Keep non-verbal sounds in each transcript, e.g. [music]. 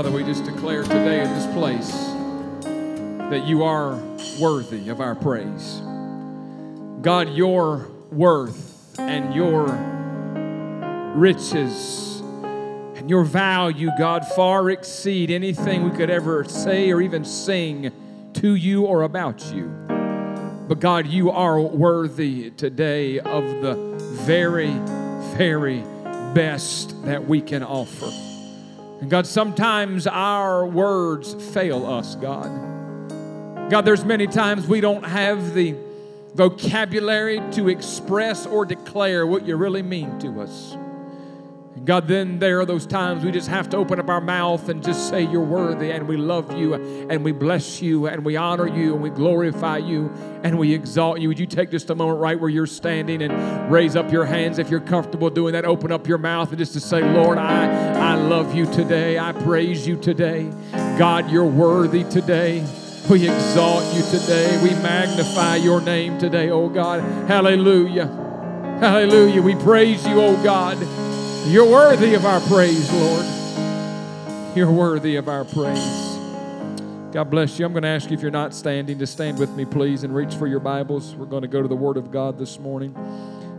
Father, we just declare today in this place that you are worthy of our praise. God, your worth and your riches and your value, God, far exceed anything we could ever say or even sing to you or about you. But God, you are worthy today of the very, very best that we can offer. And God, sometimes our words fail us, God. God, there's many times we don't have the vocabulary to express or declare what you really mean to us. God, then there are those times we just have to open up our mouth and just say, You're worthy, and we love you, and we bless you, and we honor you, and we glorify you, and we exalt you. Would you take just a moment right where you're standing and raise up your hands if you're comfortable doing that? Open up your mouth and just to say, Lord, I, I love you today. I praise you today. God, you're worthy today. We exalt you today. We magnify your name today, oh God. Hallelujah. Hallelujah. We praise you, oh God. You're worthy of our praise, Lord. You're worthy of our praise. God bless you. I'm going to ask you if you're not standing to stand with me, please, and reach for your Bibles. We're going to go to the Word of God this morning.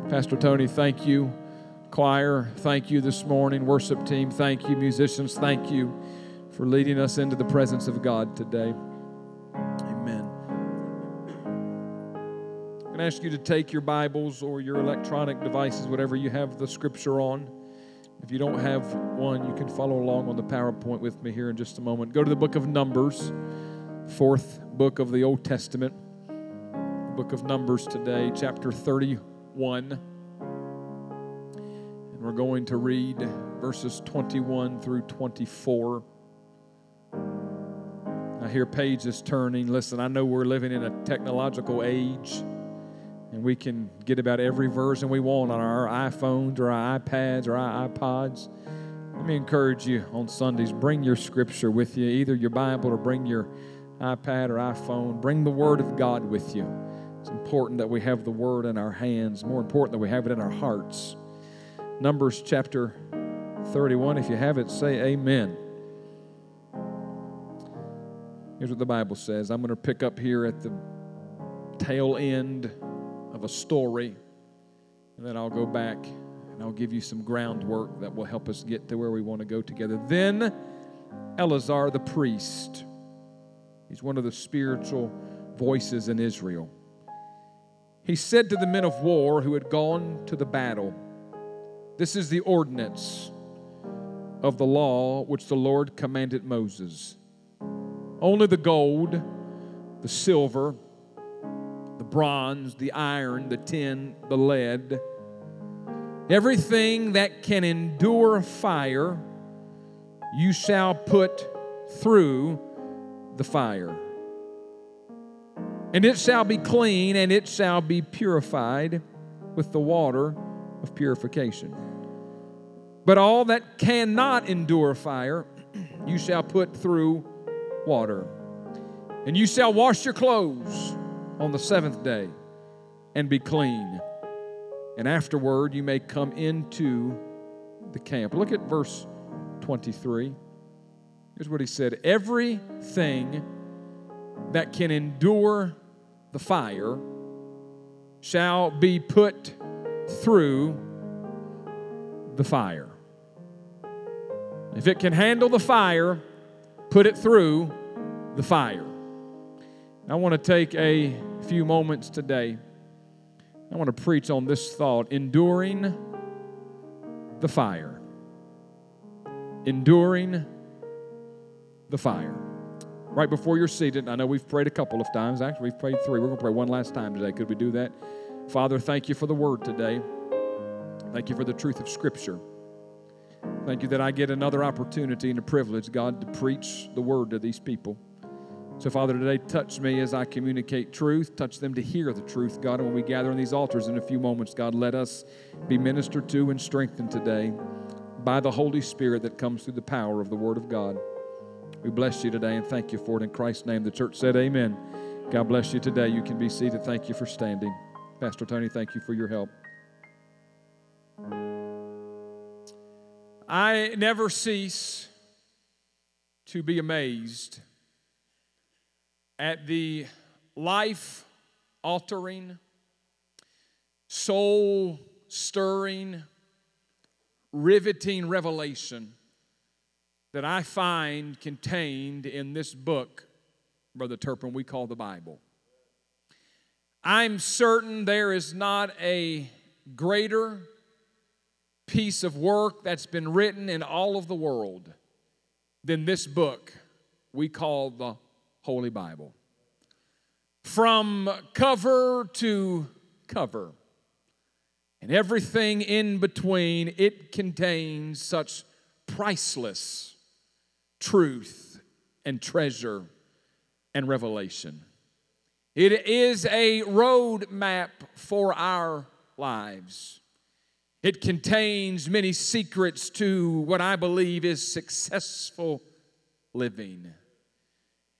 Pastor Tony, thank you. Choir, thank you this morning. Worship team, thank you. Musicians, thank you for leading us into the presence of God today. Amen. I'm going to ask you to take your Bibles or your electronic devices, whatever you have the scripture on. If you don't have one, you can follow along on the PowerPoint with me here in just a moment. Go to the book of Numbers, fourth book of the Old Testament. Book of Numbers today, chapter 31. And we're going to read verses 21 through 24. I hear pages turning. Listen, I know we're living in a technological age and we can get about every version we want on our iPhones or our iPads or our iPods. Let me encourage you on Sundays bring your scripture with you, either your Bible or bring your iPad or iPhone. Bring the Word of God with you. It's important that we have the Word in our hands, more important that we have it in our hearts. Numbers chapter 31. If you have it, say amen. Here's what the Bible says. I'm going to pick up here at the tail end of a story, and then I'll go back and I'll give you some groundwork that will help us get to where we want to go together. Then Eleazar the priest, he's one of the spiritual voices in Israel. He said to the men of war who had gone to the battle, This is the ordinance of the law which the Lord commanded Moses. Only the gold, the silver, bronze, the iron, the tin, the lead, everything that can endure fire, you shall put through the fire. And it shall be clean, and it shall be purified with the water of purification. But all that cannot endure fire, you shall put through water. And you shall wash your clothes on the seventh day and be clean. And afterward, you may come into the camp. Look at verse 23. Here's what he said Everything that can endure the fire shall be put through the fire. If it can handle the fire, put it through the fire. I want to take a few moments today. I want to preach on this thought enduring the fire. Enduring the fire. Right before you're seated, I know we've prayed a couple of times. Actually, we've prayed three. We're going to pray one last time today. Could we do that? Father, thank you for the word today. Thank you for the truth of Scripture. Thank you that I get another opportunity and a privilege, God, to preach the word to these people. So, Father, today touch me as I communicate truth. Touch them to hear the truth, God. And when we gather on these altars in a few moments, God, let us be ministered to and strengthened today by the Holy Spirit that comes through the power of the Word of God. We bless you today and thank you for it in Christ's name. The church said, Amen. God bless you today. You can be seated. Thank you for standing. Pastor Tony, thank you for your help. I never cease to be amazed at the life altering, soul stirring, riveting revelation that I find contained in this book, Brother Turpin, we call the Bible. I'm certain there is not a greater piece of work that's been written in all of the world than this book we call the Holy Bible. From cover to cover, and everything in between, it contains such priceless truth and treasure and revelation. It is a road map for our lives. It contains many secrets to what I believe is successful living.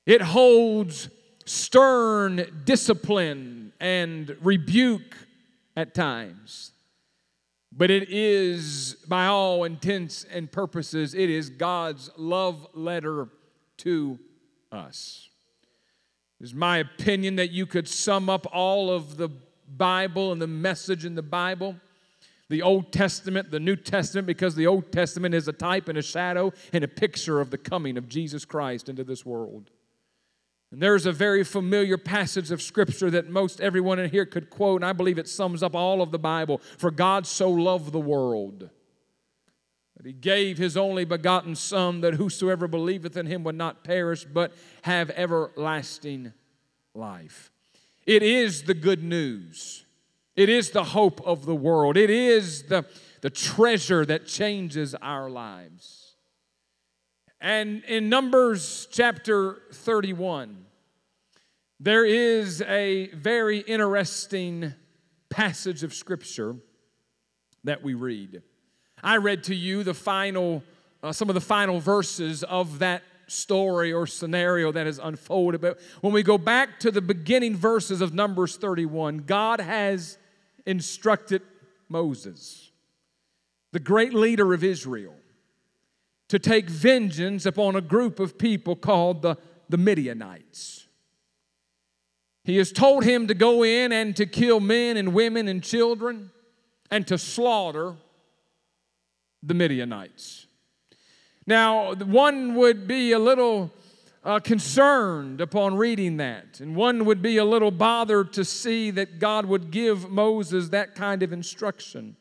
It holds stern discipline and rebuke at times. But it is, by all intents and purposes, it is God's love letter to us. It's my opinion that you could sum up all of the Bible and the message in the Bible, the Old Testament, the New Testament, because the Old Testament is a type and a shadow and a picture of the coming of Jesus Christ into this world. And there's a very familiar passage of Scripture that most everyone in here could quote, and I believe it sums up all of the Bible. For God so loved the world that he gave his only begotten Son, that whosoever believeth in him would not perish, but have everlasting life. It is the good news. It is the hope of the world. It is the, the treasure that changes our lives. And in Numbers chapter 31, there is a very interesting passage of Scripture that we read. I read to you the final, uh, some of the final verses of that story or scenario that has unfolded. But when we go back to the beginning verses of Numbers 31, God has instructed Moses, the great leader of Israel, to take vengeance upon a group of people called the, the Midianites. He has told him to go in and to kill men and women and children and to slaughter the Midianites. Now, one would be a little uh, concerned upon reading that, and one would be a little bothered to see that God would give Moses that kind of instruction.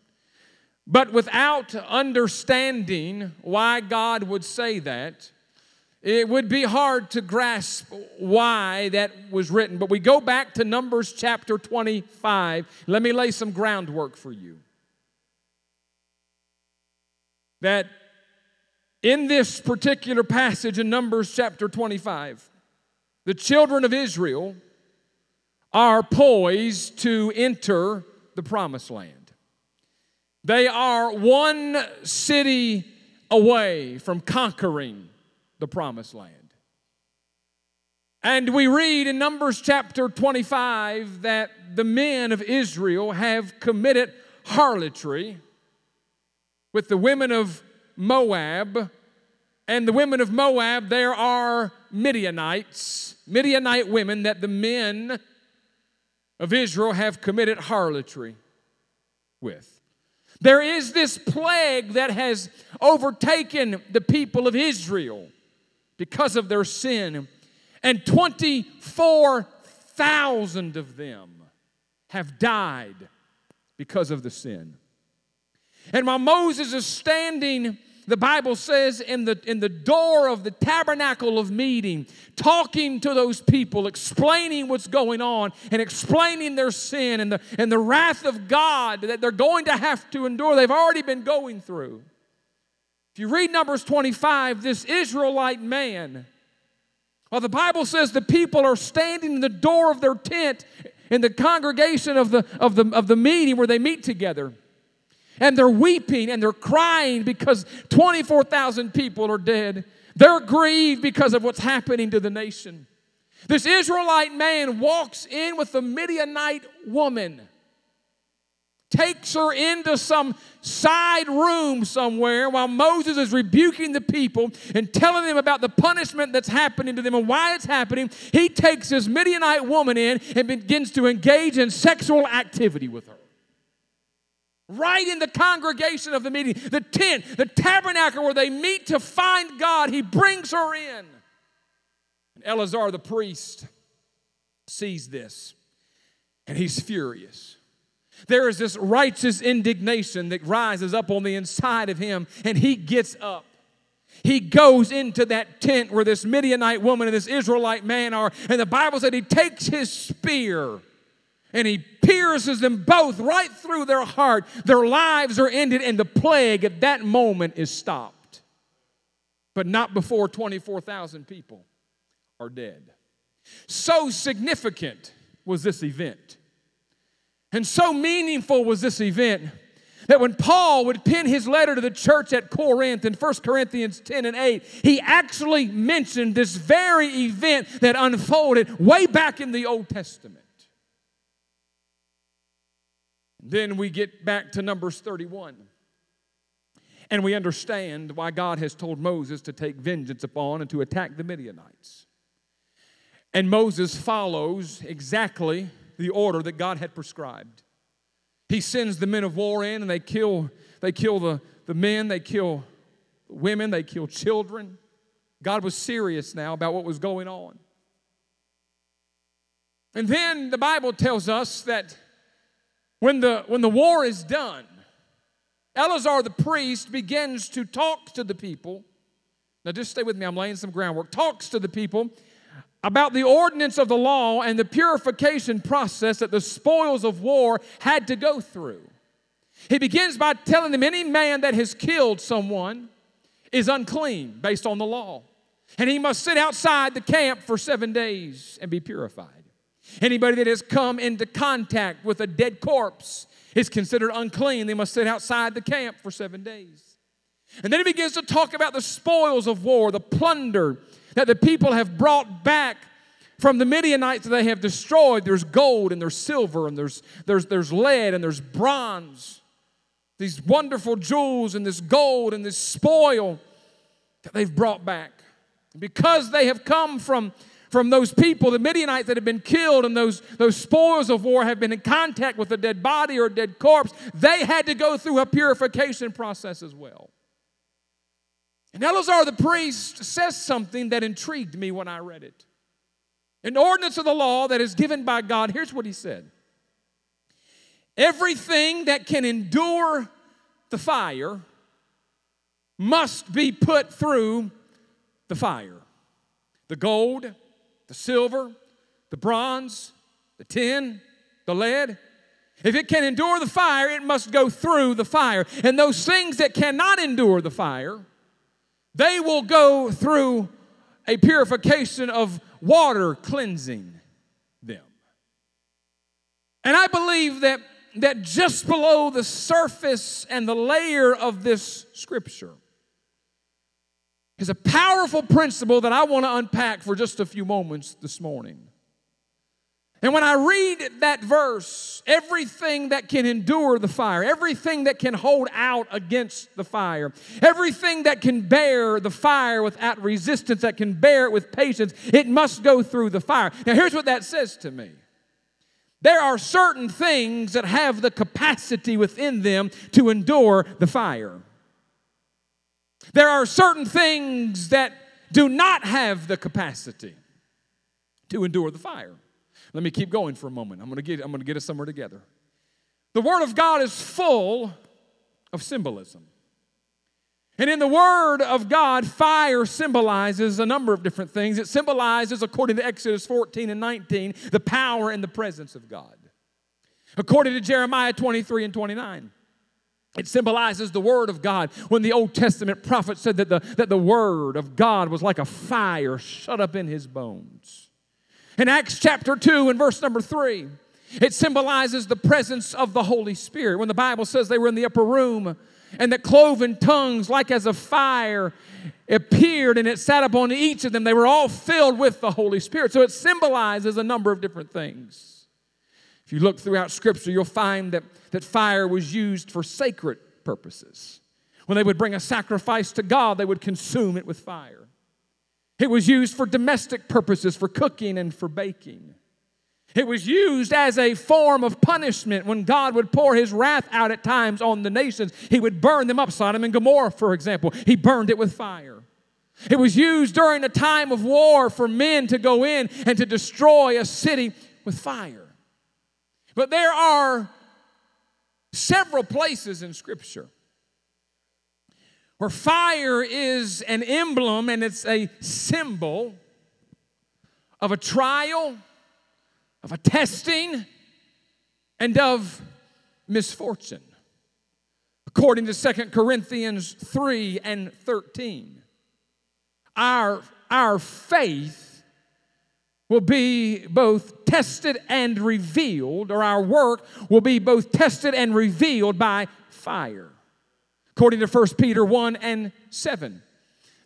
But without understanding why God would say that, it would be hard to grasp why that was written. But we go back to Numbers chapter 25. Let me lay some groundwork for you that in this particular passage in Numbers chapter 25, the children of Israel are poised to enter the promised land. They are one city away from conquering the promised land. And we read in Numbers chapter 25 that the men of Israel have committed harlotry with the women of Moab. And the women of Moab, there are Midianites, Midianite women that the men of Israel have committed harlotry with. There is this plague that has overtaken the people of Israel because of their sin, and 24,000 of them have died because of the sin. And while Moses is standing, the Bible says, in the, in the door of the tabernacle of meeting, talking to those people, explaining what's going on, and explaining their sin and the, and the wrath of God that they're going to have to endure, they've already been going through. If you read Numbers 25, this Israelite man, well, the Bible says the people are standing in the door of their tent in the congregation of the, of the, of the meeting where they meet together and they're weeping and they're crying because 24,000 people are dead. They're grieved because of what's happening to the nation. This Israelite man walks in with a Midianite woman. takes her into some side room somewhere while Moses is rebuking the people and telling them about the punishment that's happening to them and why it's happening. He takes this Midianite woman in and begins to engage in sexual activity with her. Right in the congregation of the meeting, the tent, the tabernacle where they meet to find God, he brings her in. And Eleazar the priest sees this and he's furious. There is this righteous indignation that rises up on the inside of him, and he gets up. He goes into that tent where this Midianite woman and this Israelite man are, and the Bible said he takes his spear and he pierces them both right through their heart. Their lives are ended, and the plague at that moment is stopped. But not before 24,000 people are dead. So significant was this event and so meaningful was this event that when Paul would pen his letter to the church at Corinth in 1 Corinthians 10 and 8, he actually mentioned this very event that unfolded way back in the Old Testament. Then we get back to Numbers 31. And we understand why God has told Moses to take vengeance upon and to attack the Midianites. And Moses follows exactly the order that God had prescribed. He sends the men of war in and they kill, they kill the, the men, they kill women, they kill children. God was serious now about what was going on. And then the Bible tells us that when the, when the war is done, Eleazar the priest begins to talk to the people. Now, just stay with me, I'm laying some groundwork. Talks to the people about the ordinance of the law and the purification process that the spoils of war had to go through. He begins by telling them any man that has killed someone is unclean based on the law, and he must sit outside the camp for seven days and be purified. Anybody that has come into contact with a dead corpse is considered unclean. They must sit outside the camp for seven days. And then he begins to talk about the spoils of war, the plunder, that the people have brought back from the Midianites that they have destroyed. There's gold and there's silver and there's, there's, there's lead and there's bronze. These wonderful jewels and this gold and this spoil that they've brought back. Because they have come from, from those people, the Midianites that have been killed, and those, those spoils of war have been in contact with a dead body or a dead corpse, they had to go through a purification process as well. And Eleazar the priest says something that intrigued me when I read it. An ordinance of the law that is given by God, here's what he said Everything that can endure the fire must be put through the fire. The gold, the silver, the bronze, the tin, the lead. If it can endure the fire, it must go through the fire. And those things that cannot endure the fire, they will go through a purification of water cleansing them. And I believe that, that just below the surface and the layer of this scripture is a powerful principle that I want to unpack for just a few moments this morning. And when I read that verse, everything that can endure the fire, everything that can hold out against the fire, everything that can bear the fire without resistance, that can bear it with patience, it must go through the fire. Now, here's what that says to me there are certain things that have the capacity within them to endure the fire, there are certain things that do not have the capacity to endure the fire. Let me keep going for a moment. I'm going to get, I'm going to get us somewhere together. The Word of God is full of symbolism. And in the Word of God, fire symbolizes a number of different things. It symbolizes, according to Exodus 14 and 19, the power and the presence of God. According to Jeremiah 23 and 29, it symbolizes the Word of God. When the Old Testament prophet said that the, that the Word of God was like a fire shut up in his bones. In Acts chapter 2 and verse number 3, it symbolizes the presence of the Holy Spirit. When the Bible says they were in the upper room and that cloven tongues, like as a fire, appeared and it sat upon each of them, they were all filled with the Holy Spirit. So it symbolizes a number of different things. If you look throughout Scripture, you'll find that, that fire was used for sacred purposes. When they would bring a sacrifice to God, they would consume it with fire. It was used for domestic purposes, for cooking and for baking. It was used as a form of punishment when God would pour his wrath out at times on the nations. He would burn them up. Sodom and Gomorrah, for example, he burned it with fire. It was used during a time of war for men to go in and to destroy a city with fire. But there are several places in Scripture where fire is an emblem and it's a symbol of a trial of a testing and of misfortune. According to Second Corinthians 3 and 13, our, our faith will be both tested and revealed, or our work will be both tested and revealed by fire. According to 1 Peter 1 and 7,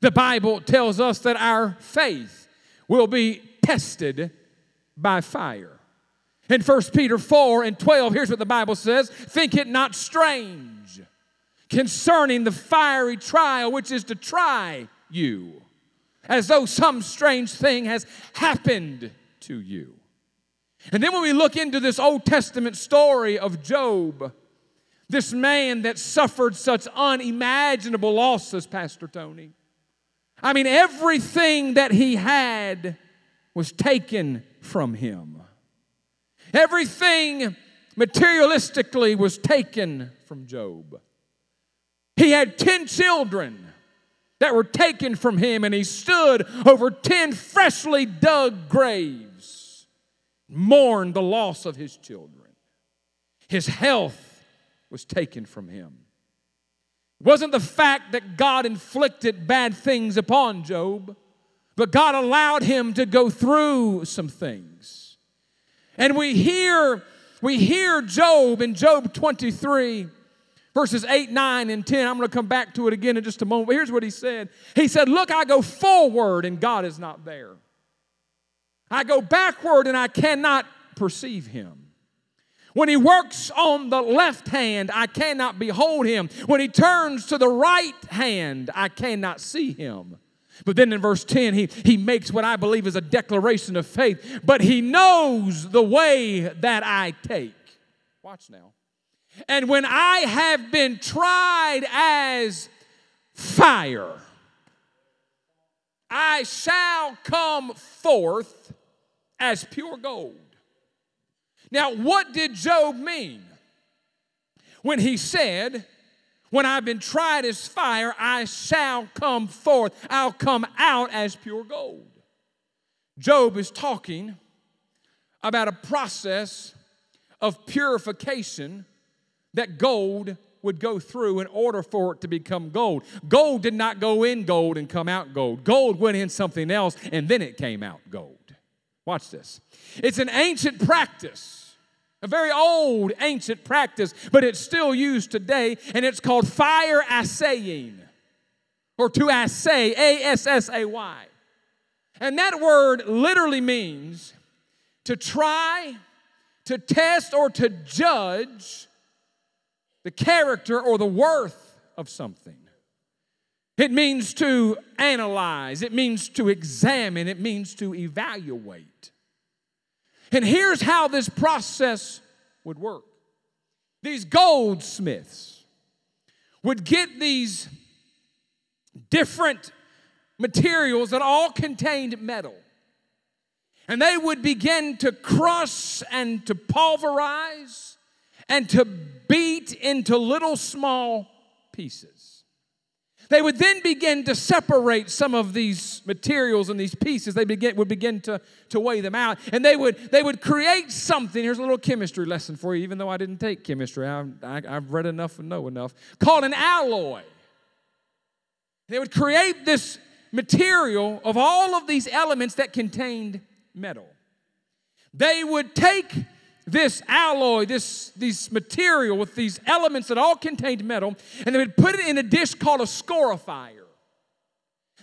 the Bible tells us that our faith will be tested by fire. In 1 Peter 4 and 12, here's what the Bible says Think it not strange concerning the fiery trial which is to try you, as though some strange thing has happened to you. And then when we look into this Old Testament story of Job, this man that suffered such unimaginable losses, Pastor Tony. I mean, everything that he had was taken from him. Everything materialistically was taken from Job. He had 10 children that were taken from him, and he stood over 10 freshly dug graves, mourned the loss of his children. His health was taken from him. It wasn't the fact that God inflicted bad things upon Job. But God allowed him to go through some things. And we hear we hear Job in Job 23 verses 8, 9, and 10. I'm going to come back to it again in just a moment. But here's what he said. He said, "Look, I go forward and God is not there. I go backward and I cannot perceive him." When he works on the left hand, I cannot behold him. When he turns to the right hand, I cannot see him. But then in verse 10, he, he makes what I believe is a declaration of faith. But he knows the way that I take. Watch now. And when I have been tried as fire, I shall come forth as pure gold. Now, what did Job mean when he said, when I've been tried as fire, I shall come forth. I'll come out as pure gold. Job is talking about a process of purification that gold would go through in order for it to become gold. Gold did not go in gold and come out gold. Gold went in something else and then it came out gold. Watch this. It's an ancient practice a very old, ancient practice, but it's still used today, and it's called fire assaying, or to assay, A S S A Y. And that word literally means to try, to test, or to judge the character or the worth of something. It means to analyze, it means to examine, it means to evaluate. And here's how this process would work these goldsmiths would get these different materials that all contained metal. And they would begin to crush and to pulverize and to beat into little small pieces. They would then begin to separate some of these materials and these pieces. They begin, would begin to, to weigh them out. And they would, they would create something. Here's a little chemistry lesson for you, even though I didn't take chemistry. I, I, I've read enough and know enough. Called an alloy. They would create this material of all of these elements that contained metal. They would take this alloy, this, this material with these elements that all contained metal, and they would put it in a dish called a scorifier.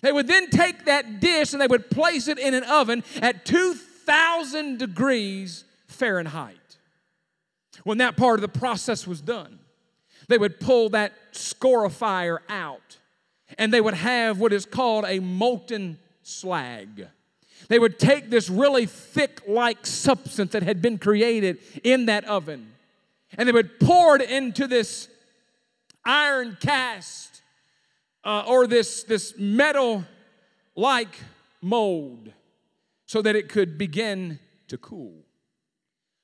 They would then take that dish and they would place it in an oven at 2,000 degrees Fahrenheit. When that part of the process was done, they would pull that scorifier out and they would have what is called a molten slag. They would take this really thick like substance that had been created in that oven and they would pour it into this iron cast uh, or this, this metal like mold so that it could begin to cool.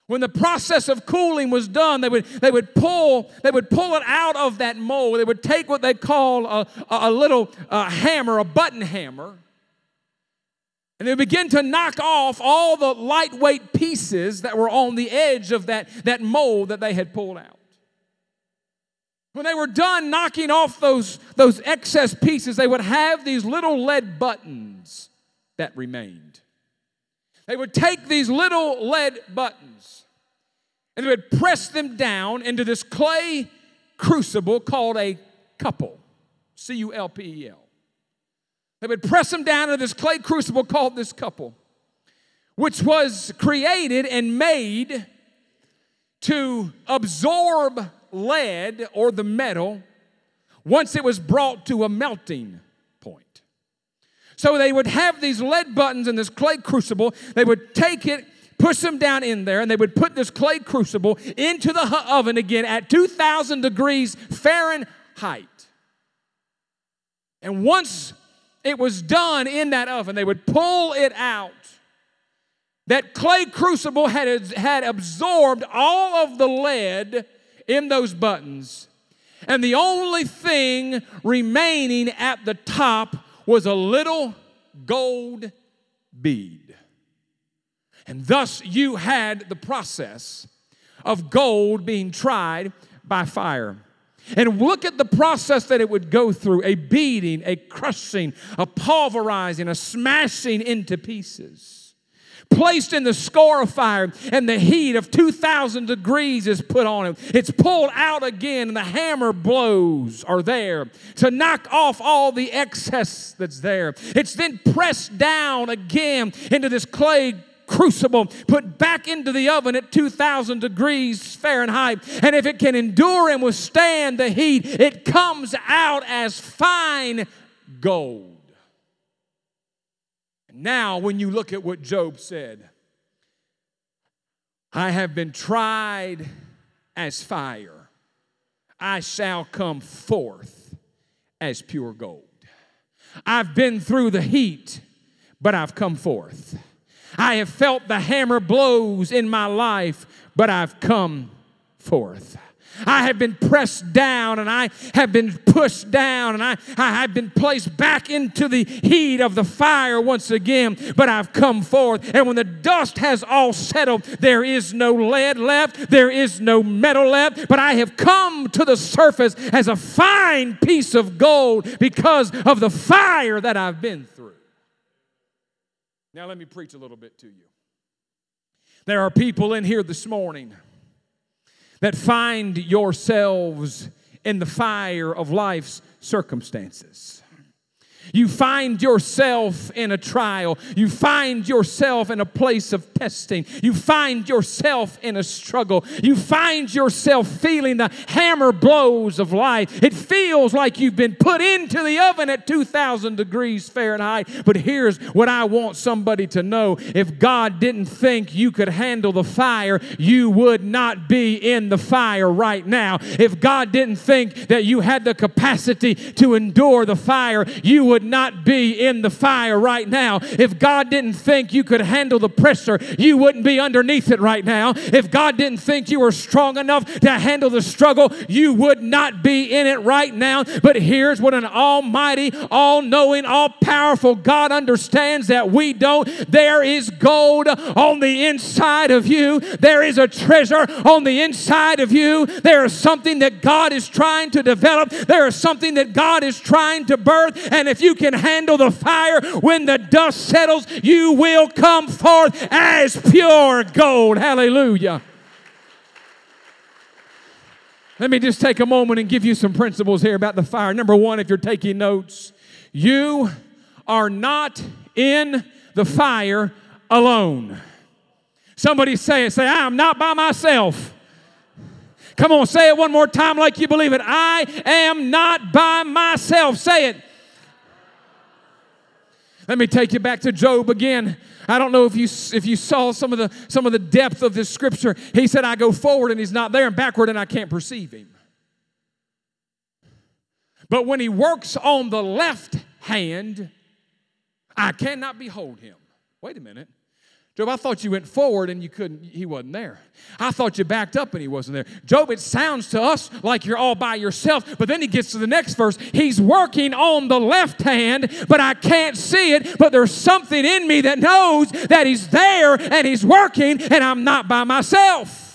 When the process of cooling was done, they would, they would, pull, they would pull it out of that mold. They would take what they call a, a little uh, hammer, a button hammer, and they begin to knock off all the lightweight pieces that were on the edge of that, that mold that they had pulled out. When they were done knocking off those, those excess pieces, they would have these little lead buttons that remained. They would take these little lead buttons and they would press them down into this clay crucible called a cupel, C U L P E L. They would press them down into this clay crucible called this cupel, which was created and made to absorb lead or the metal once it was brought to a melting point. So they would have these lead buttons in this clay crucible. They would take it, push them down in there, and they would put this clay crucible into the oven again at 2,000 degrees Fahrenheit. And once it was done in that oven, they would pull it out. That clay crucible had, had absorbed all of the lead in those buttons. And the only thing remaining at the top was a little gold bead. And thus you had the process of gold being tried by fire. And look at the process that it would go through a beating, a crushing, a pulverizing, a smashing into pieces placed in the scorifier, and the heat of 2,000 degrees is put on it. It's pulled out again, and the hammer blows are there to knock off all the excess that's there. It's then pressed down again into this clay crucible, put back into the oven at 2,000 degrees Fahrenheit. And if it can endure and withstand the heat, it comes out as fine gold. Now, when you look at what Job said, I have been tried as fire, I shall come forth as pure gold. I've been through the heat, but I've come forth. I have felt the hammer blows in my life, but I've come forth. I have been pressed down and I have been pushed down and I, I have been placed back into the heat of the fire once again, but I've come forth. And when the dust has all settled, there is no lead left, there is no metal left, but I have come to the surface as a fine piece of gold because of the fire that I've been through. Now, let me preach a little bit to you. There are people in here this morning that find yourselves in the fire of life's circumstances. You find yourself in a trial. You find yourself in a place of testing. You find yourself in a struggle. You find yourself feeling the hammer blows of life. It feels like you've been put into the oven at 2,000 degrees Fahrenheit. But here's what I want somebody to know if God didn't think you could handle the fire, you would not be in the fire right now. If God didn't think that you had the capacity to endure the fire, you would would not be in the fire right now. If God didn't think you could handle the pressure, you wouldn't be underneath it right now. If God didn't think you were strong enough to handle the struggle, you would not be in it right now. But here's what an almighty, all knowing, all powerful God understands that we don't. There is gold on the inside of you, there is a treasure on the inside of you. There is something that God is trying to develop, there is something that God is trying to birth. And if you you can handle the fire, when the dust settles, you will come forth as pure gold. Hallelujah. Let me just take a moment and give you some principles here about the fire. Number one, if you're taking notes, you are not in the fire alone. Somebody say it, say, I'm not by myself. Come on, say it one more time like you believe it. I am not by myself. Say it. Let me take you back to Job again. I don't know if you if you saw some of the some of the depth of this scripture. He said, "I go forward and he's not there, and backward and I can't perceive him." But when he works on the left hand, I cannot behold him. Wait a minute. Job, I thought you went forward and you couldn't, he wasn't there. I thought you backed up and he wasn't there. Job, it sounds to us like you're all by yourself, but then he gets to the next verse. He's working on the left hand, but I can't see it, but there's something in me that knows that he's there and he's working and I'm not by myself.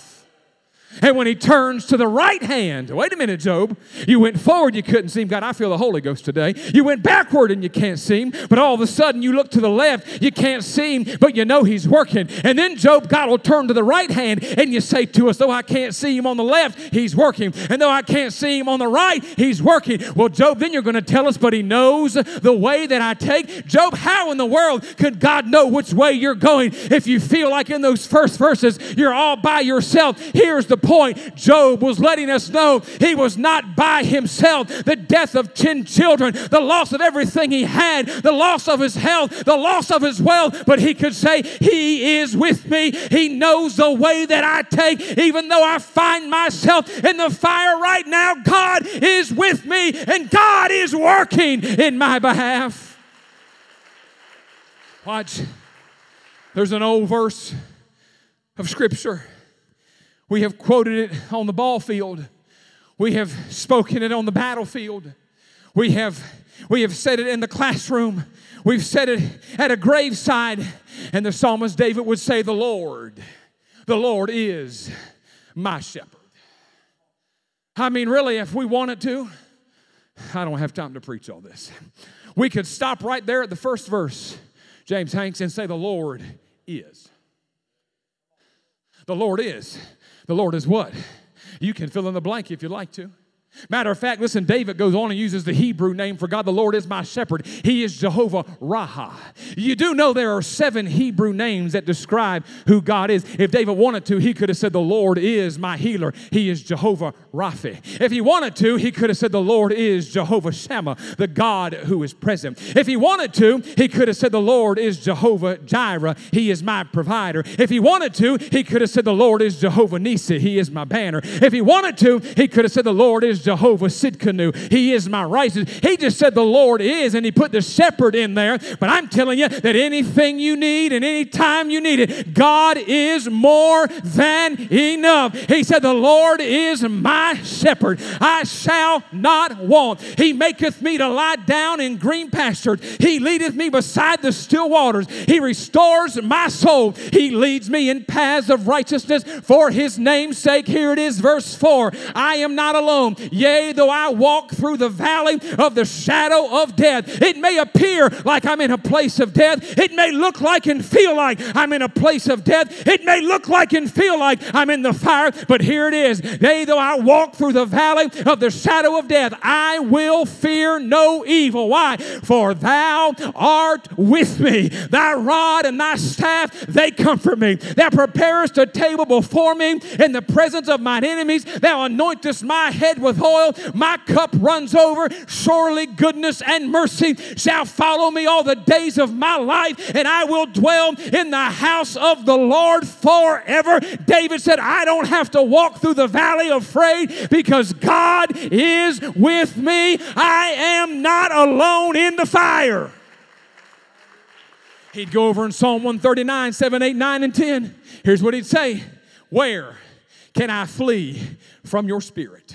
And when he turns to the right hand, wait a minute, Job, you went forward, you couldn't see him. God, I feel the Holy Ghost today. You went backward and you can't see him, but all of a sudden you look to the left, you can't see him, but you know he's working. And then, Job, God will turn to the right hand and you say to us, though I can't see him on the left, he's working. And though I can't see him on the right, he's working. Well, Job, then you're going to tell us, but he knows the way that I take. Job, how in the world could God know which way you're going if you feel like in those first verses you're all by yourself? Here's the point Job was letting us know he was not by himself. The death of 10 children, the loss of everything he had, the loss of his health, the loss of his wealth, but he could say, He is with me. He knows the way that I take, even though I find myself in the fire right now. God is with me and God is working in my behalf. Watch. There's an old verse of Scripture we have quoted it on the ball field. We have spoken it on the battlefield. We have, we have said it in the classroom. We've said it at a graveside. And the psalmist David would say, The Lord, the Lord is my shepherd. I mean, really, if we wanted to, I don't have time to preach all this. We could stop right there at the first verse, James Hanks, and say, The Lord is. The Lord is. The Lord is what? You can fill in the blank if you'd like to. Matter of fact, listen, David goes on and uses the Hebrew name for God. The Lord is my shepherd. He is Jehovah Raah. You do know there are seven Hebrew names that describe who God is. If David wanted to, he could have said, The Lord is my healer. He is Jehovah Rapha. If he wanted to, he could have said, The Lord is Jehovah Shammah, the God who is present. If he wanted to, he could have said, The Lord is Jehovah Jireh. He is my provider. If he wanted to, he could have said, The Lord is Jehovah Nisi. He is my banner. If he wanted to, he could have said, The Lord is Jehovah Tsidkenu. He is my righteousness. He just said the Lord is, and he put the shepherd in there. But I'm telling you that anything you need and any time you need it, God is more than enough. He said, The Lord is my shepherd. I shall not want. He maketh me to lie down in green pastures. He leadeth me beside the still waters. He restores my soul. He leads me in paths of righteousness for his name's sake. Here it is, verse 4. I am not alone. Yea, though I walk through the valley of the shadow of death, it may appear like I'm in a place of death. It may look like and feel like I'm in a place of death. It may look like and feel like I'm in the fire, but here it is. Yea, though I walk through the valley of the shadow of death, I will fear no evil. Why? For thou art with me. Thy rod and thy staff, they comfort me. Thou preparest a table before me in the presence of mine enemies. Thou anointest my head with oil. My cup runs over. Surely goodness and mercy shall follow me all the days of my life, and I will dwell in the house of the Lord forever. David said, I don't have to walk through the valley afraid because God is with me. I am not alone in the fire. He'd go over in Psalm 139, 7, 8, 9, and 10. Here's what he'd say Where can I flee from your spirit?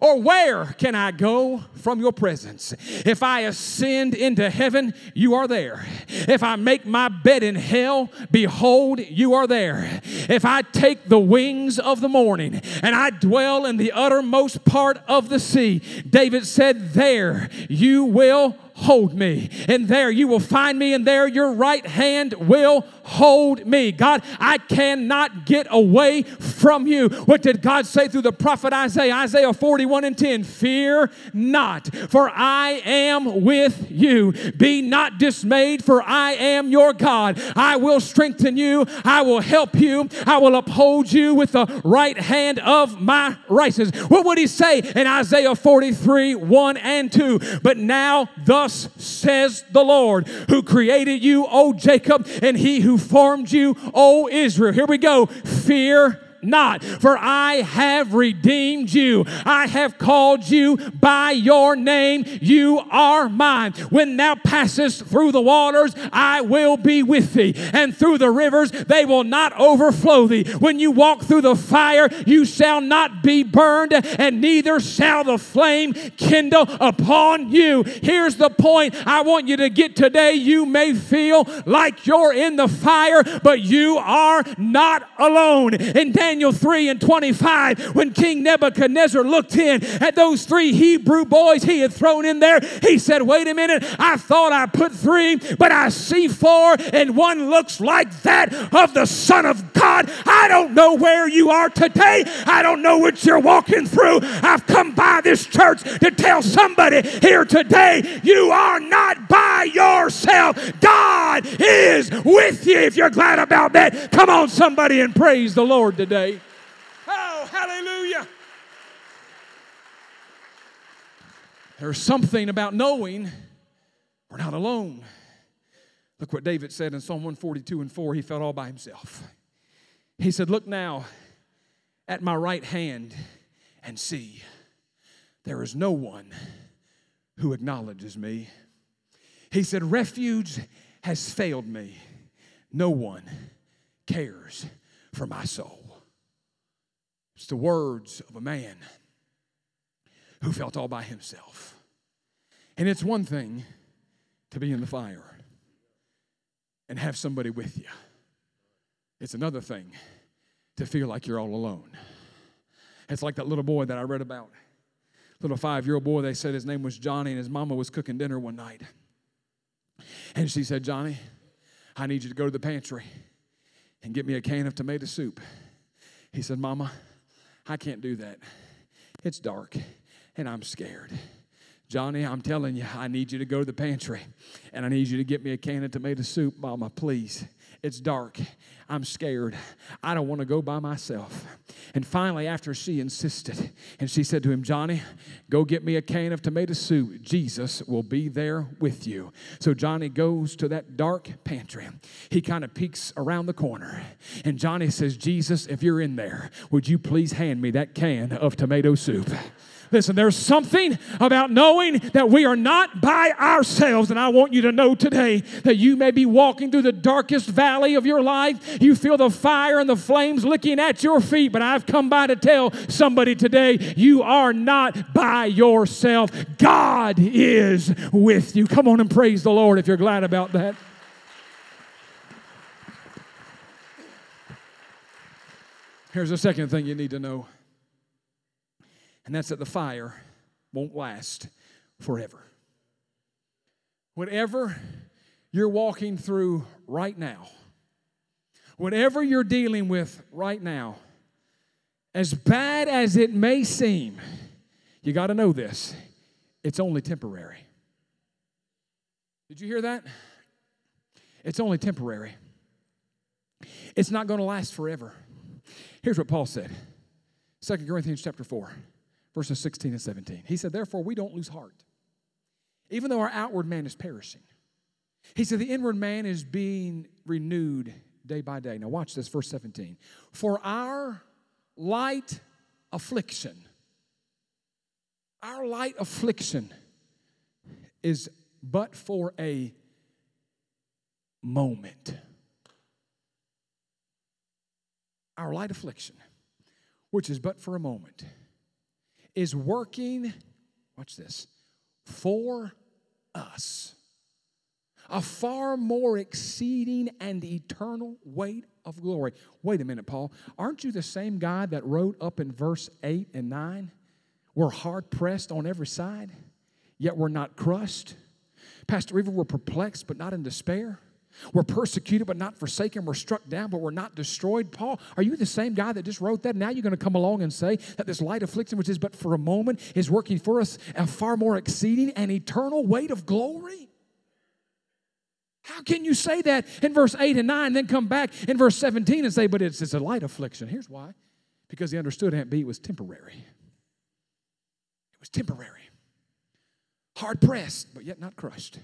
Or where can I go from your presence? If I ascend into heaven, you are there. If I make my bed in hell, behold, you are there. If I take the wings of the morning and I dwell in the uttermost part of the sea, David said, There you will hold me. And there you will find me, and there your right hand will hold me. God, I cannot get away from you. What did God say through the prophet Isaiah? Isaiah 41 and 10 Fear not, for I am with you. Be not dismayed, for I am your God. I will strengthen you, I will help you, I will uphold you with the right hand of my righteousness. What would he say in Isaiah 43 1 and 2? But now, thus says the Lord, who created you, O Jacob, and he who formed you, O Israel. Here we go. Fear not, for I have redeemed you. I have called you by your name. You are mine. When thou passest through the waters, I will be with thee, and through the rivers, they will not overflow thee. When you walk through the fire, you shall not be burned, and neither shall the flame kindle upon you. Here's the point I want you to get today. You may feel like you're in the fire, but you are not alone. And Daniel Daniel 3 and 25, when King Nebuchadnezzar looked in at those three Hebrew boys he had thrown in there, he said, Wait a minute, I thought I put three, but I see four, and one looks like that of the Son of God. I don't know where you are today. I don't know what you're walking through. I've come by this church to tell somebody here today, you are not by yourself. God is with you. If you're glad about that, come on, somebody, and praise the Lord today today. Oh, hallelujah. There's something about knowing we're not alone. Look what David said in Psalm 142 and 4. He felt all by himself. He said, Look now at my right hand and see, there is no one who acknowledges me. He said, Refuge has failed me. No one cares for my soul. It's the words of a man who felt all by himself. And it's one thing to be in the fire and have somebody with you, it's another thing to feel like you're all alone. It's like that little boy that I read about. Little five year old boy, they said his name was Johnny, and his mama was cooking dinner one night. And she said, Johnny, I need you to go to the pantry and get me a can of tomato soup. He said, Mama, I can't do that. It's dark and I'm scared. Johnny, I'm telling you, I need you to go to the pantry and I need you to get me a can of tomato soup, Mama, please. It's dark. I'm scared. I don't want to go by myself. And finally, after she insisted, and she said to him, Johnny, go get me a can of tomato soup. Jesus will be there with you. So Johnny goes to that dark pantry. He kind of peeks around the corner. And Johnny says, Jesus, if you're in there, would you please hand me that can of tomato soup? Listen, there's something about knowing that we are not by ourselves. And I want you to know today that you may be walking through the darkest valley of your life. You feel the fire and the flames licking at your feet. But I've come by to tell somebody today you are not by yourself. God is with you. Come on and praise the Lord if you're glad about that. Here's the second thing you need to know and that's that the fire won't last forever. Whatever you're walking through right now, whatever you're dealing with right now, as bad as it may seem, you got to know this it's only temporary. Did you hear that? It's only temporary. It's not going to last forever. Here's what Paul said 2 Corinthians chapter 4 verses 16 and 17. He said, Therefore, we don't lose heart, even though our outward man is perishing. He said, The inward man is being renewed day by day. Now, watch this, verse 17. For our light affliction, our light affliction is but for a moment. Our light affliction, which is but for a moment is working, watch this, for us. A far more exceeding and eternal weight of glory. Wait a minute, Paul. Aren't you the same God that wrote up in verse 8 and 9? We're hard pressed on every side, yet we're not crushed Pastor Weaver, we're perplexed but not in despair. We're persecuted but not forsaken. We're struck down but we're not destroyed. Paul, are you the same guy that just wrote that? Now you're going to come along and say that this light affliction, which is but for a moment, is working for us a far more exceeding and eternal weight of glory? How can you say that in verse 8 and 9 and then come back in verse 17 and say, but it's, it's a light affliction? Here's why because he understood Aunt B was temporary. It was temporary. Hard pressed, but yet not crushed.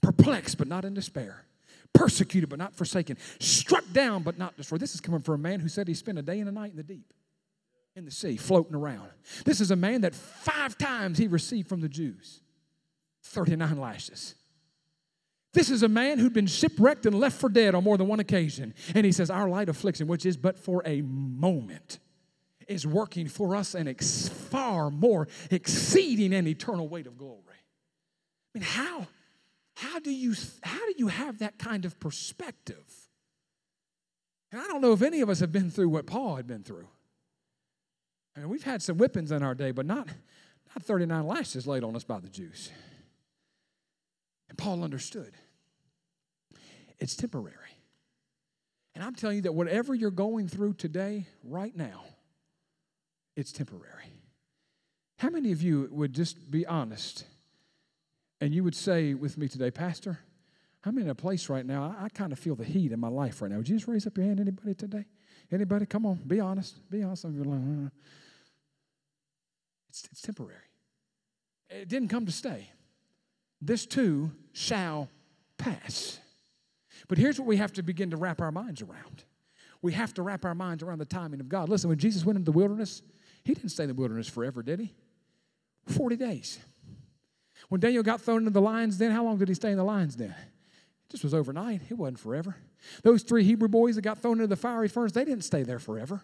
Perplexed, but not in despair. Persecuted, but not forsaken. Struck down, but not destroyed. This is coming from a man who said he spent a day and a night in the deep, in the sea, floating around. This is a man that five times he received from the Jews 39 lashes. This is a man who'd been shipwrecked and left for dead on more than one occasion. And he says, Our light affliction, which is but for a moment, is working for us an ex- far more exceeding and eternal weight of glory. I mean, how, how, do you, how do you have that kind of perspective? And I don't know if any of us have been through what Paul had been through. I mean, we've had some whippings in our day, but not, not 39 lashes laid on us by the Jews. And Paul understood it's temporary. And I'm telling you that whatever you're going through today, right now, it's temporary. How many of you would just be honest and you would say with me today, Pastor, I'm in a place right now, I, I kind of feel the heat in my life right now. Would you just raise up your hand, anybody today? Anybody? Come on, be honest. Be honest. Are like, uh. it's, it's temporary. It didn't come to stay. This too shall pass. But here's what we have to begin to wrap our minds around. We have to wrap our minds around the timing of God. Listen, when Jesus went into the wilderness, he didn't stay in the wilderness forever, did he? 40 days. When Daniel got thrown into the lion's den, how long did he stay in the lion's den? It just was overnight. It wasn't forever. Those three Hebrew boys that got thrown into the fiery furnace, they didn't stay there forever.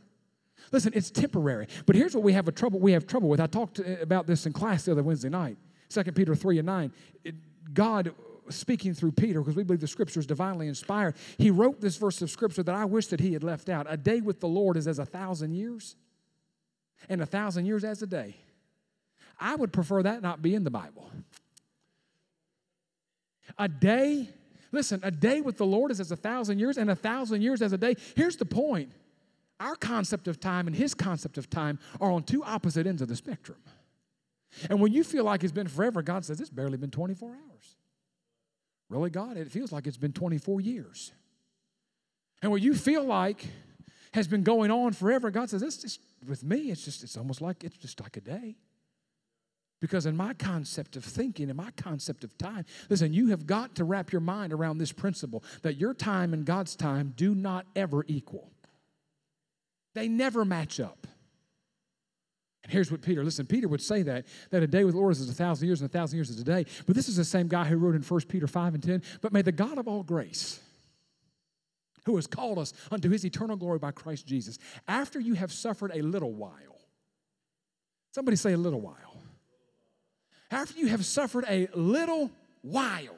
Listen, it's temporary. But here's what we have a trouble we have trouble with. I talked uh, about this in class the other Wednesday night. 2 Peter 3 and 9. It, God speaking through Peter, because we believe the scripture is divinely inspired, he wrote this verse of scripture that I wish that he had left out. A day with the Lord is as a thousand years, and a thousand years as a day. I would prefer that not be in the Bible. A day, listen, a day with the Lord is as a thousand years, and a thousand years as a day. Here's the point our concept of time and his concept of time are on two opposite ends of the spectrum. And when you feel like it's been forever, God says, It's barely been 24 hours. Really, God? It feels like it's been 24 years. And what you feel like has been going on forever, God says, It's just with me, it's just, it's almost like it's just like a day. Because in my concept of thinking, in my concept of time, listen, you have got to wrap your mind around this principle that your time and God's time do not ever equal. They never match up. And here's what Peter, listen, Peter would say that, that a day with the Lord is a thousand years and a thousand years is a day. But this is the same guy who wrote in 1 Peter 5 and 10, but may the God of all grace, who has called us unto his eternal glory by Christ Jesus, after you have suffered a little while, somebody say a little while, after you have suffered a little while,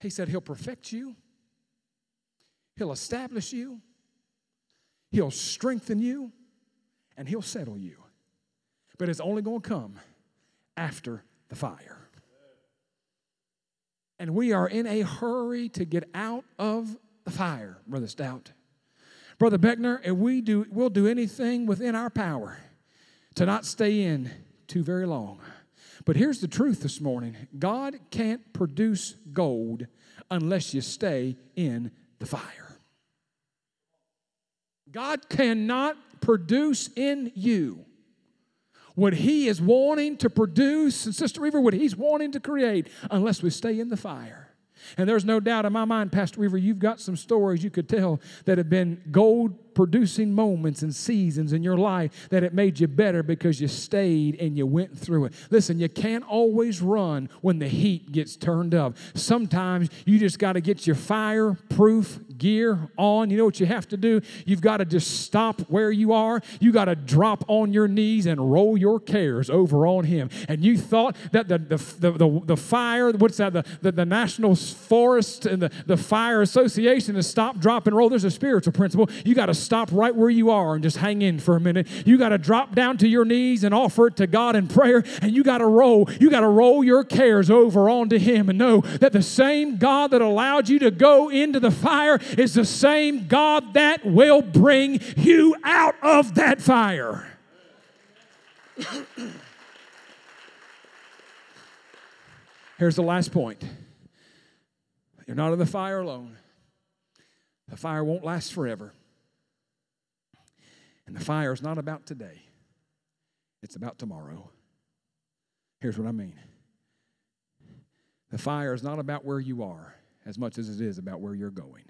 he said he'll perfect you, he'll establish you, he'll strengthen you, and He'll settle you. But it's only going to come after the fire. And we are in a hurry to get out of the fire, Brother Stout. Brother Beckner, and we do, we'll do anything within our power to not stay in too very long. But here's the truth this morning God can't produce gold unless you stay in the fire. God cannot produce in you what He is wanting to produce, and Sister Weaver, what He's wanting to create, unless we stay in the fire. And there's no doubt in my mind, Pastor Weaver, you've got some stories you could tell that have been gold producing moments and seasons in your life that it made you better because you stayed and you went through it. Listen, you can't always run when the heat gets turned up. Sometimes you just got to get your fireproof gear on, you know what you have to do? You've got to just stop where you are. You got to drop on your knees and roll your cares over on Him. And you thought that the, the, the, the, the fire, what's that, the, the, the National Forest and the, the Fire Association is stop, drop, and roll. There's a spiritual principle. You got to stop right where you are and just hang in for a minute. You got to drop down to your knees and offer it to God in prayer. And you got to roll. You got to roll your cares over onto Him and know that the same God that allowed you to go into the fire is the same God that will bring you out of that fire. Here's the last point you're not in the fire alone. The fire won't last forever. And the fire is not about today, it's about tomorrow. Here's what I mean the fire is not about where you are as much as it is about where you're going.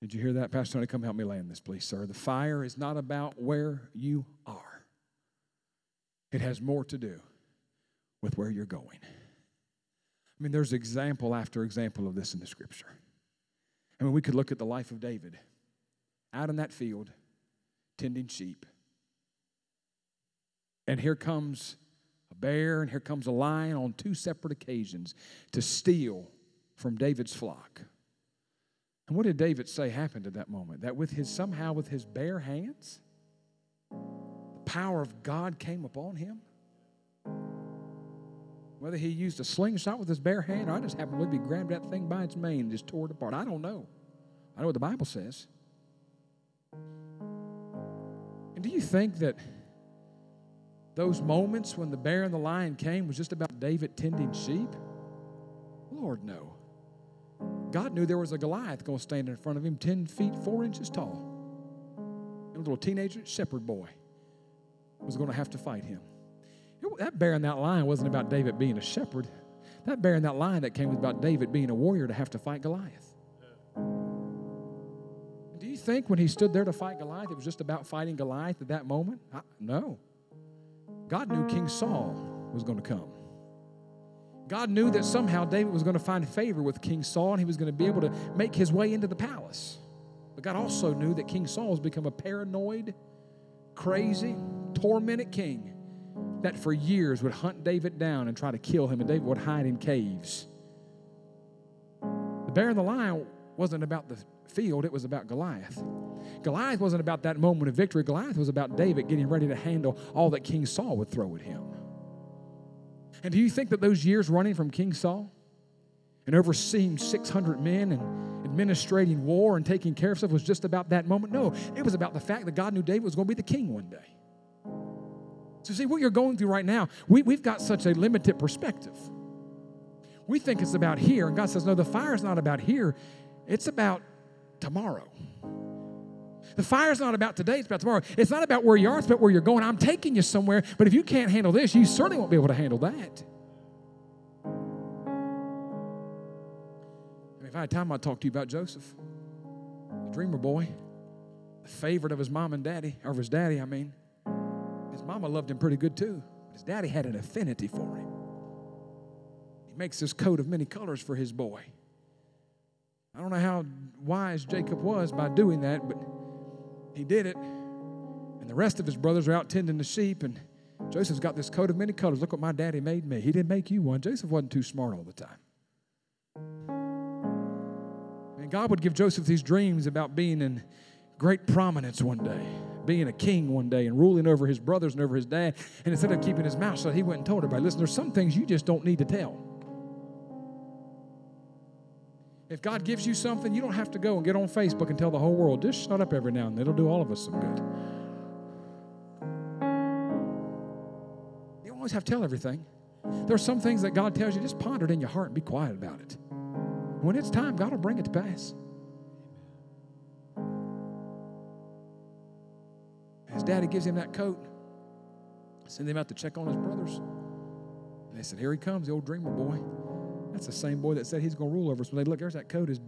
Did you hear that? Pastor Tony, come help me land this, please, sir. The fire is not about where you are, it has more to do with where you're going. I mean, there's example after example of this in the scripture. I mean, we could look at the life of David out in that field, tending sheep. And here comes a bear, and here comes a lion on two separate occasions to steal from David's flock. And what did David say happened at that moment? That with his somehow with his bare hands, the power of God came upon him. Whether he used a slingshot with his bare hand or I just happened to be grabbed that thing by its mane and just tore it apart. I don't know. I know what the Bible says. And do you think that those moments when the bear and the lion came was just about David tending sheep? Lord, no. God knew there was a Goliath going to stand in front of him 10 feet, 4 inches tall. A little teenager, shepherd boy, was going to have to fight him. That bear and that lion wasn't about David being a shepherd. That bear and that lion that came was about David being a warrior to have to fight Goliath. Do you think when he stood there to fight Goliath, it was just about fighting Goliath at that moment? no. God knew King Saul was going to come. God knew that somehow David was going to find favor with King Saul and he was going to be able to make his way into the palace. But God also knew that King Saul has become a paranoid, crazy, tormented king that for years would hunt David down and try to kill him, and David would hide in caves. The bear and the lion wasn't about the field, it was about Goliath. Goliath wasn't about that moment of victory. Goliath was about David getting ready to handle all that King Saul would throw at him. And do you think that those years running from King Saul and overseeing 600 men and administrating war and taking care of stuff was just about that moment? No, it was about the fact that God knew David was going to be the king one day. So, see, what you're going through right now, we, we've got such a limited perspective. We think it's about here, and God says, no, the fire is not about here, it's about tomorrow. The fire's not about today, it's about tomorrow. It's not about where you are, it's about where you're going. I'm taking you somewhere, but if you can't handle this, you certainly won't be able to handle that. I mean, if I had time, I'd talk to you about Joseph, the dreamer boy, the favorite of his mom and daddy, or his daddy, I mean. His mama loved him pretty good too. But his daddy had an affinity for him. He makes this coat of many colors for his boy. I don't know how wise Jacob was by doing that, but he did it. And the rest of his brothers are out tending the sheep, and Joseph's got this coat of many colors. Look what my daddy made me. He didn't make you one. Joseph wasn't too smart all the time. And God would give Joseph these dreams about being in great prominence one day being a king one day and ruling over his brothers and over his dad. And instead of keeping his mouth shut, he went and told everybody, listen, there's some things you just don't need to tell. If God gives you something, you don't have to go and get on Facebook and tell the whole world. Just shut up every now and then. It'll do all of us some good. You don't always have to tell everything. There are some things that God tells you, just ponder it in your heart and be quiet about it. When it's time, God will bring it to pass. His daddy gives him that coat. Send him out to check on his brothers. And they said, Here he comes, the old dreamer boy. That's the same boy that said he's going to rule over us. They look, there's that coat, his,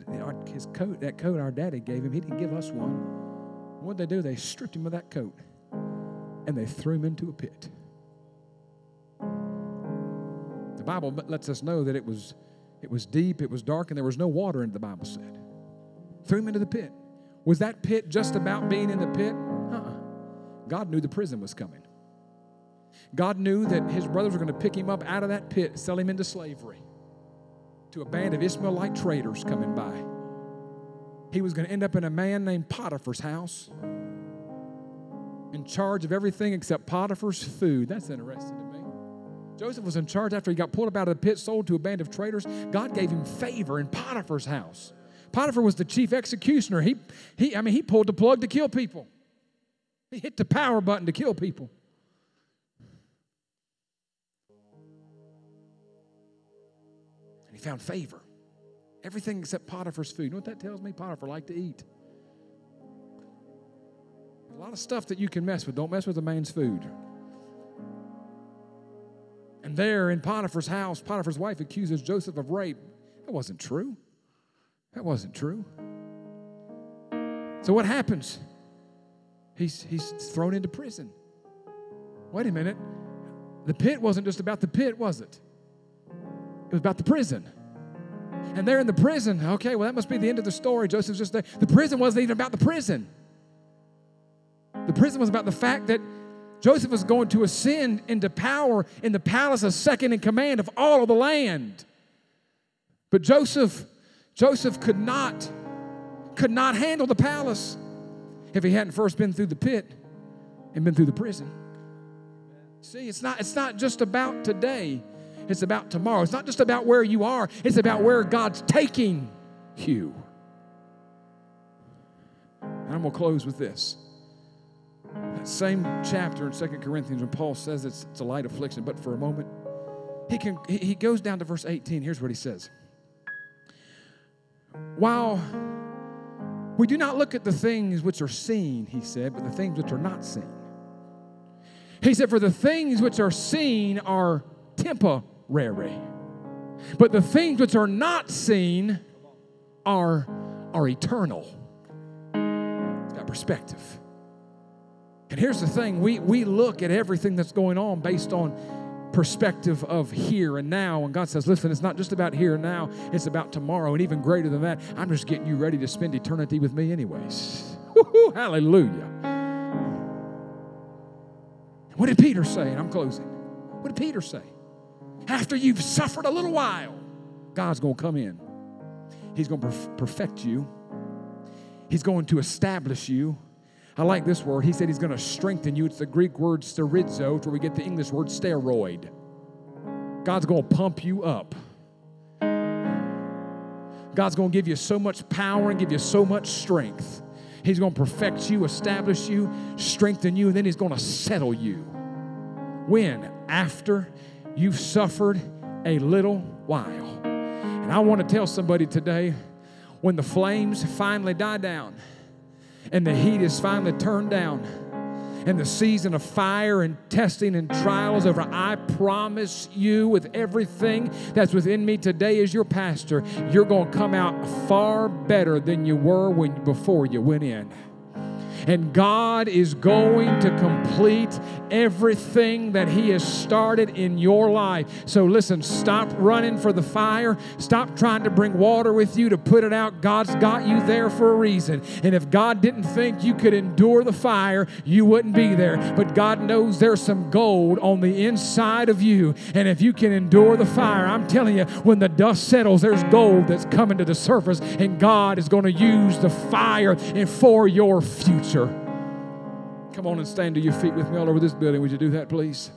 his coat, that coat our daddy gave him. He didn't give us one. What did they do? They stripped him of that coat and they threw him into a pit. The Bible lets us know that it was, it was deep, it was dark, and there was no water in it, the Bible said. threw him into the pit. Was that pit just about being in the pit? Uh-uh. God knew the prison was coming. God knew that his brothers were going to pick him up out of that pit, sell him into slavery to a band of Ishmaelite traders coming by. He was going to end up in a man named Potiphar's house, in charge of everything except Potiphar's food. That's interesting to me. Joseph was in charge after he got pulled up out of the pit, sold to a band of traders. God gave him favor in Potiphar's house. Potiphar was the chief executioner. He, he, I mean, he pulled the plug to kill people. He hit the power button to kill people. He found favor. Everything except Potiphar's food. You know what that tells me? Potiphar liked to eat. A lot of stuff that you can mess with. Don't mess with a man's food. And there in Potiphar's house, Potiphar's wife accuses Joseph of rape. That wasn't true. That wasn't true. So what happens? He's, he's thrown into prison. Wait a minute. The pit wasn't just about the pit, was it? It was about the prison. And they're in the prison. Okay, well, that must be the end of the story. Joseph's just there. The prison wasn't even about the prison. The prison was about the fact that Joseph was going to ascend into power in the palace as second in command of all of the land. But Joseph Joseph could not, could not handle the palace if he hadn't first been through the pit and been through the prison. See, it's not, it's not just about today, it's about tomorrow. It's not just about where you are, it's about where God's taking you. And I'm going to close with this. That same chapter in Second Corinthians when Paul says it's, it's a light affliction, but for a moment, he, can, he goes down to verse 18. Here's what he says while we do not look at the things which are seen, he said, but the things which are not seen. He said, For the things which are seen are temporary, but the things which are not seen are, are eternal. Got perspective. And here's the thing we, we look at everything that's going on based on perspective of here and now. And God says, listen, it's not just about here and now, it's about tomorrow. And even greater than that, I'm just getting you ready to spend eternity with me, anyways. [laughs] Woo-hoo, hallelujah. What did Peter say? And I'm closing. What did Peter say? After you've suffered a little while, God's going to come in. He's going to perfect you, He's going to establish you. I like this word. He said he's going to strengthen you. It's the Greek word sterizo, it's where we get the English word steroid. God's going to pump you up. God's going to give you so much power and give you so much strength. He's going to perfect you, establish you, strengthen you, and then He's going to settle you. When? After you've suffered a little while. And I want to tell somebody today when the flames finally die down, and the heat is finally turned down and the season of fire and testing and trials over, I promise you, with everything that's within me today as your pastor, you're going to come out far better than you were when before you went in. And God is going to complete everything that He has started in your life. So listen, stop running for the fire. Stop trying to bring water with you to put it out. God's got you there for a reason. And if God didn't think you could endure the fire, you wouldn't be there. But God knows there's some gold on the inside of you. And if you can endure the fire, I'm telling you, when the dust settles, there's gold that's coming to the surface. And God is going to use the fire for your future. Come on and stand to your feet with me all over this building. Would you do that, please?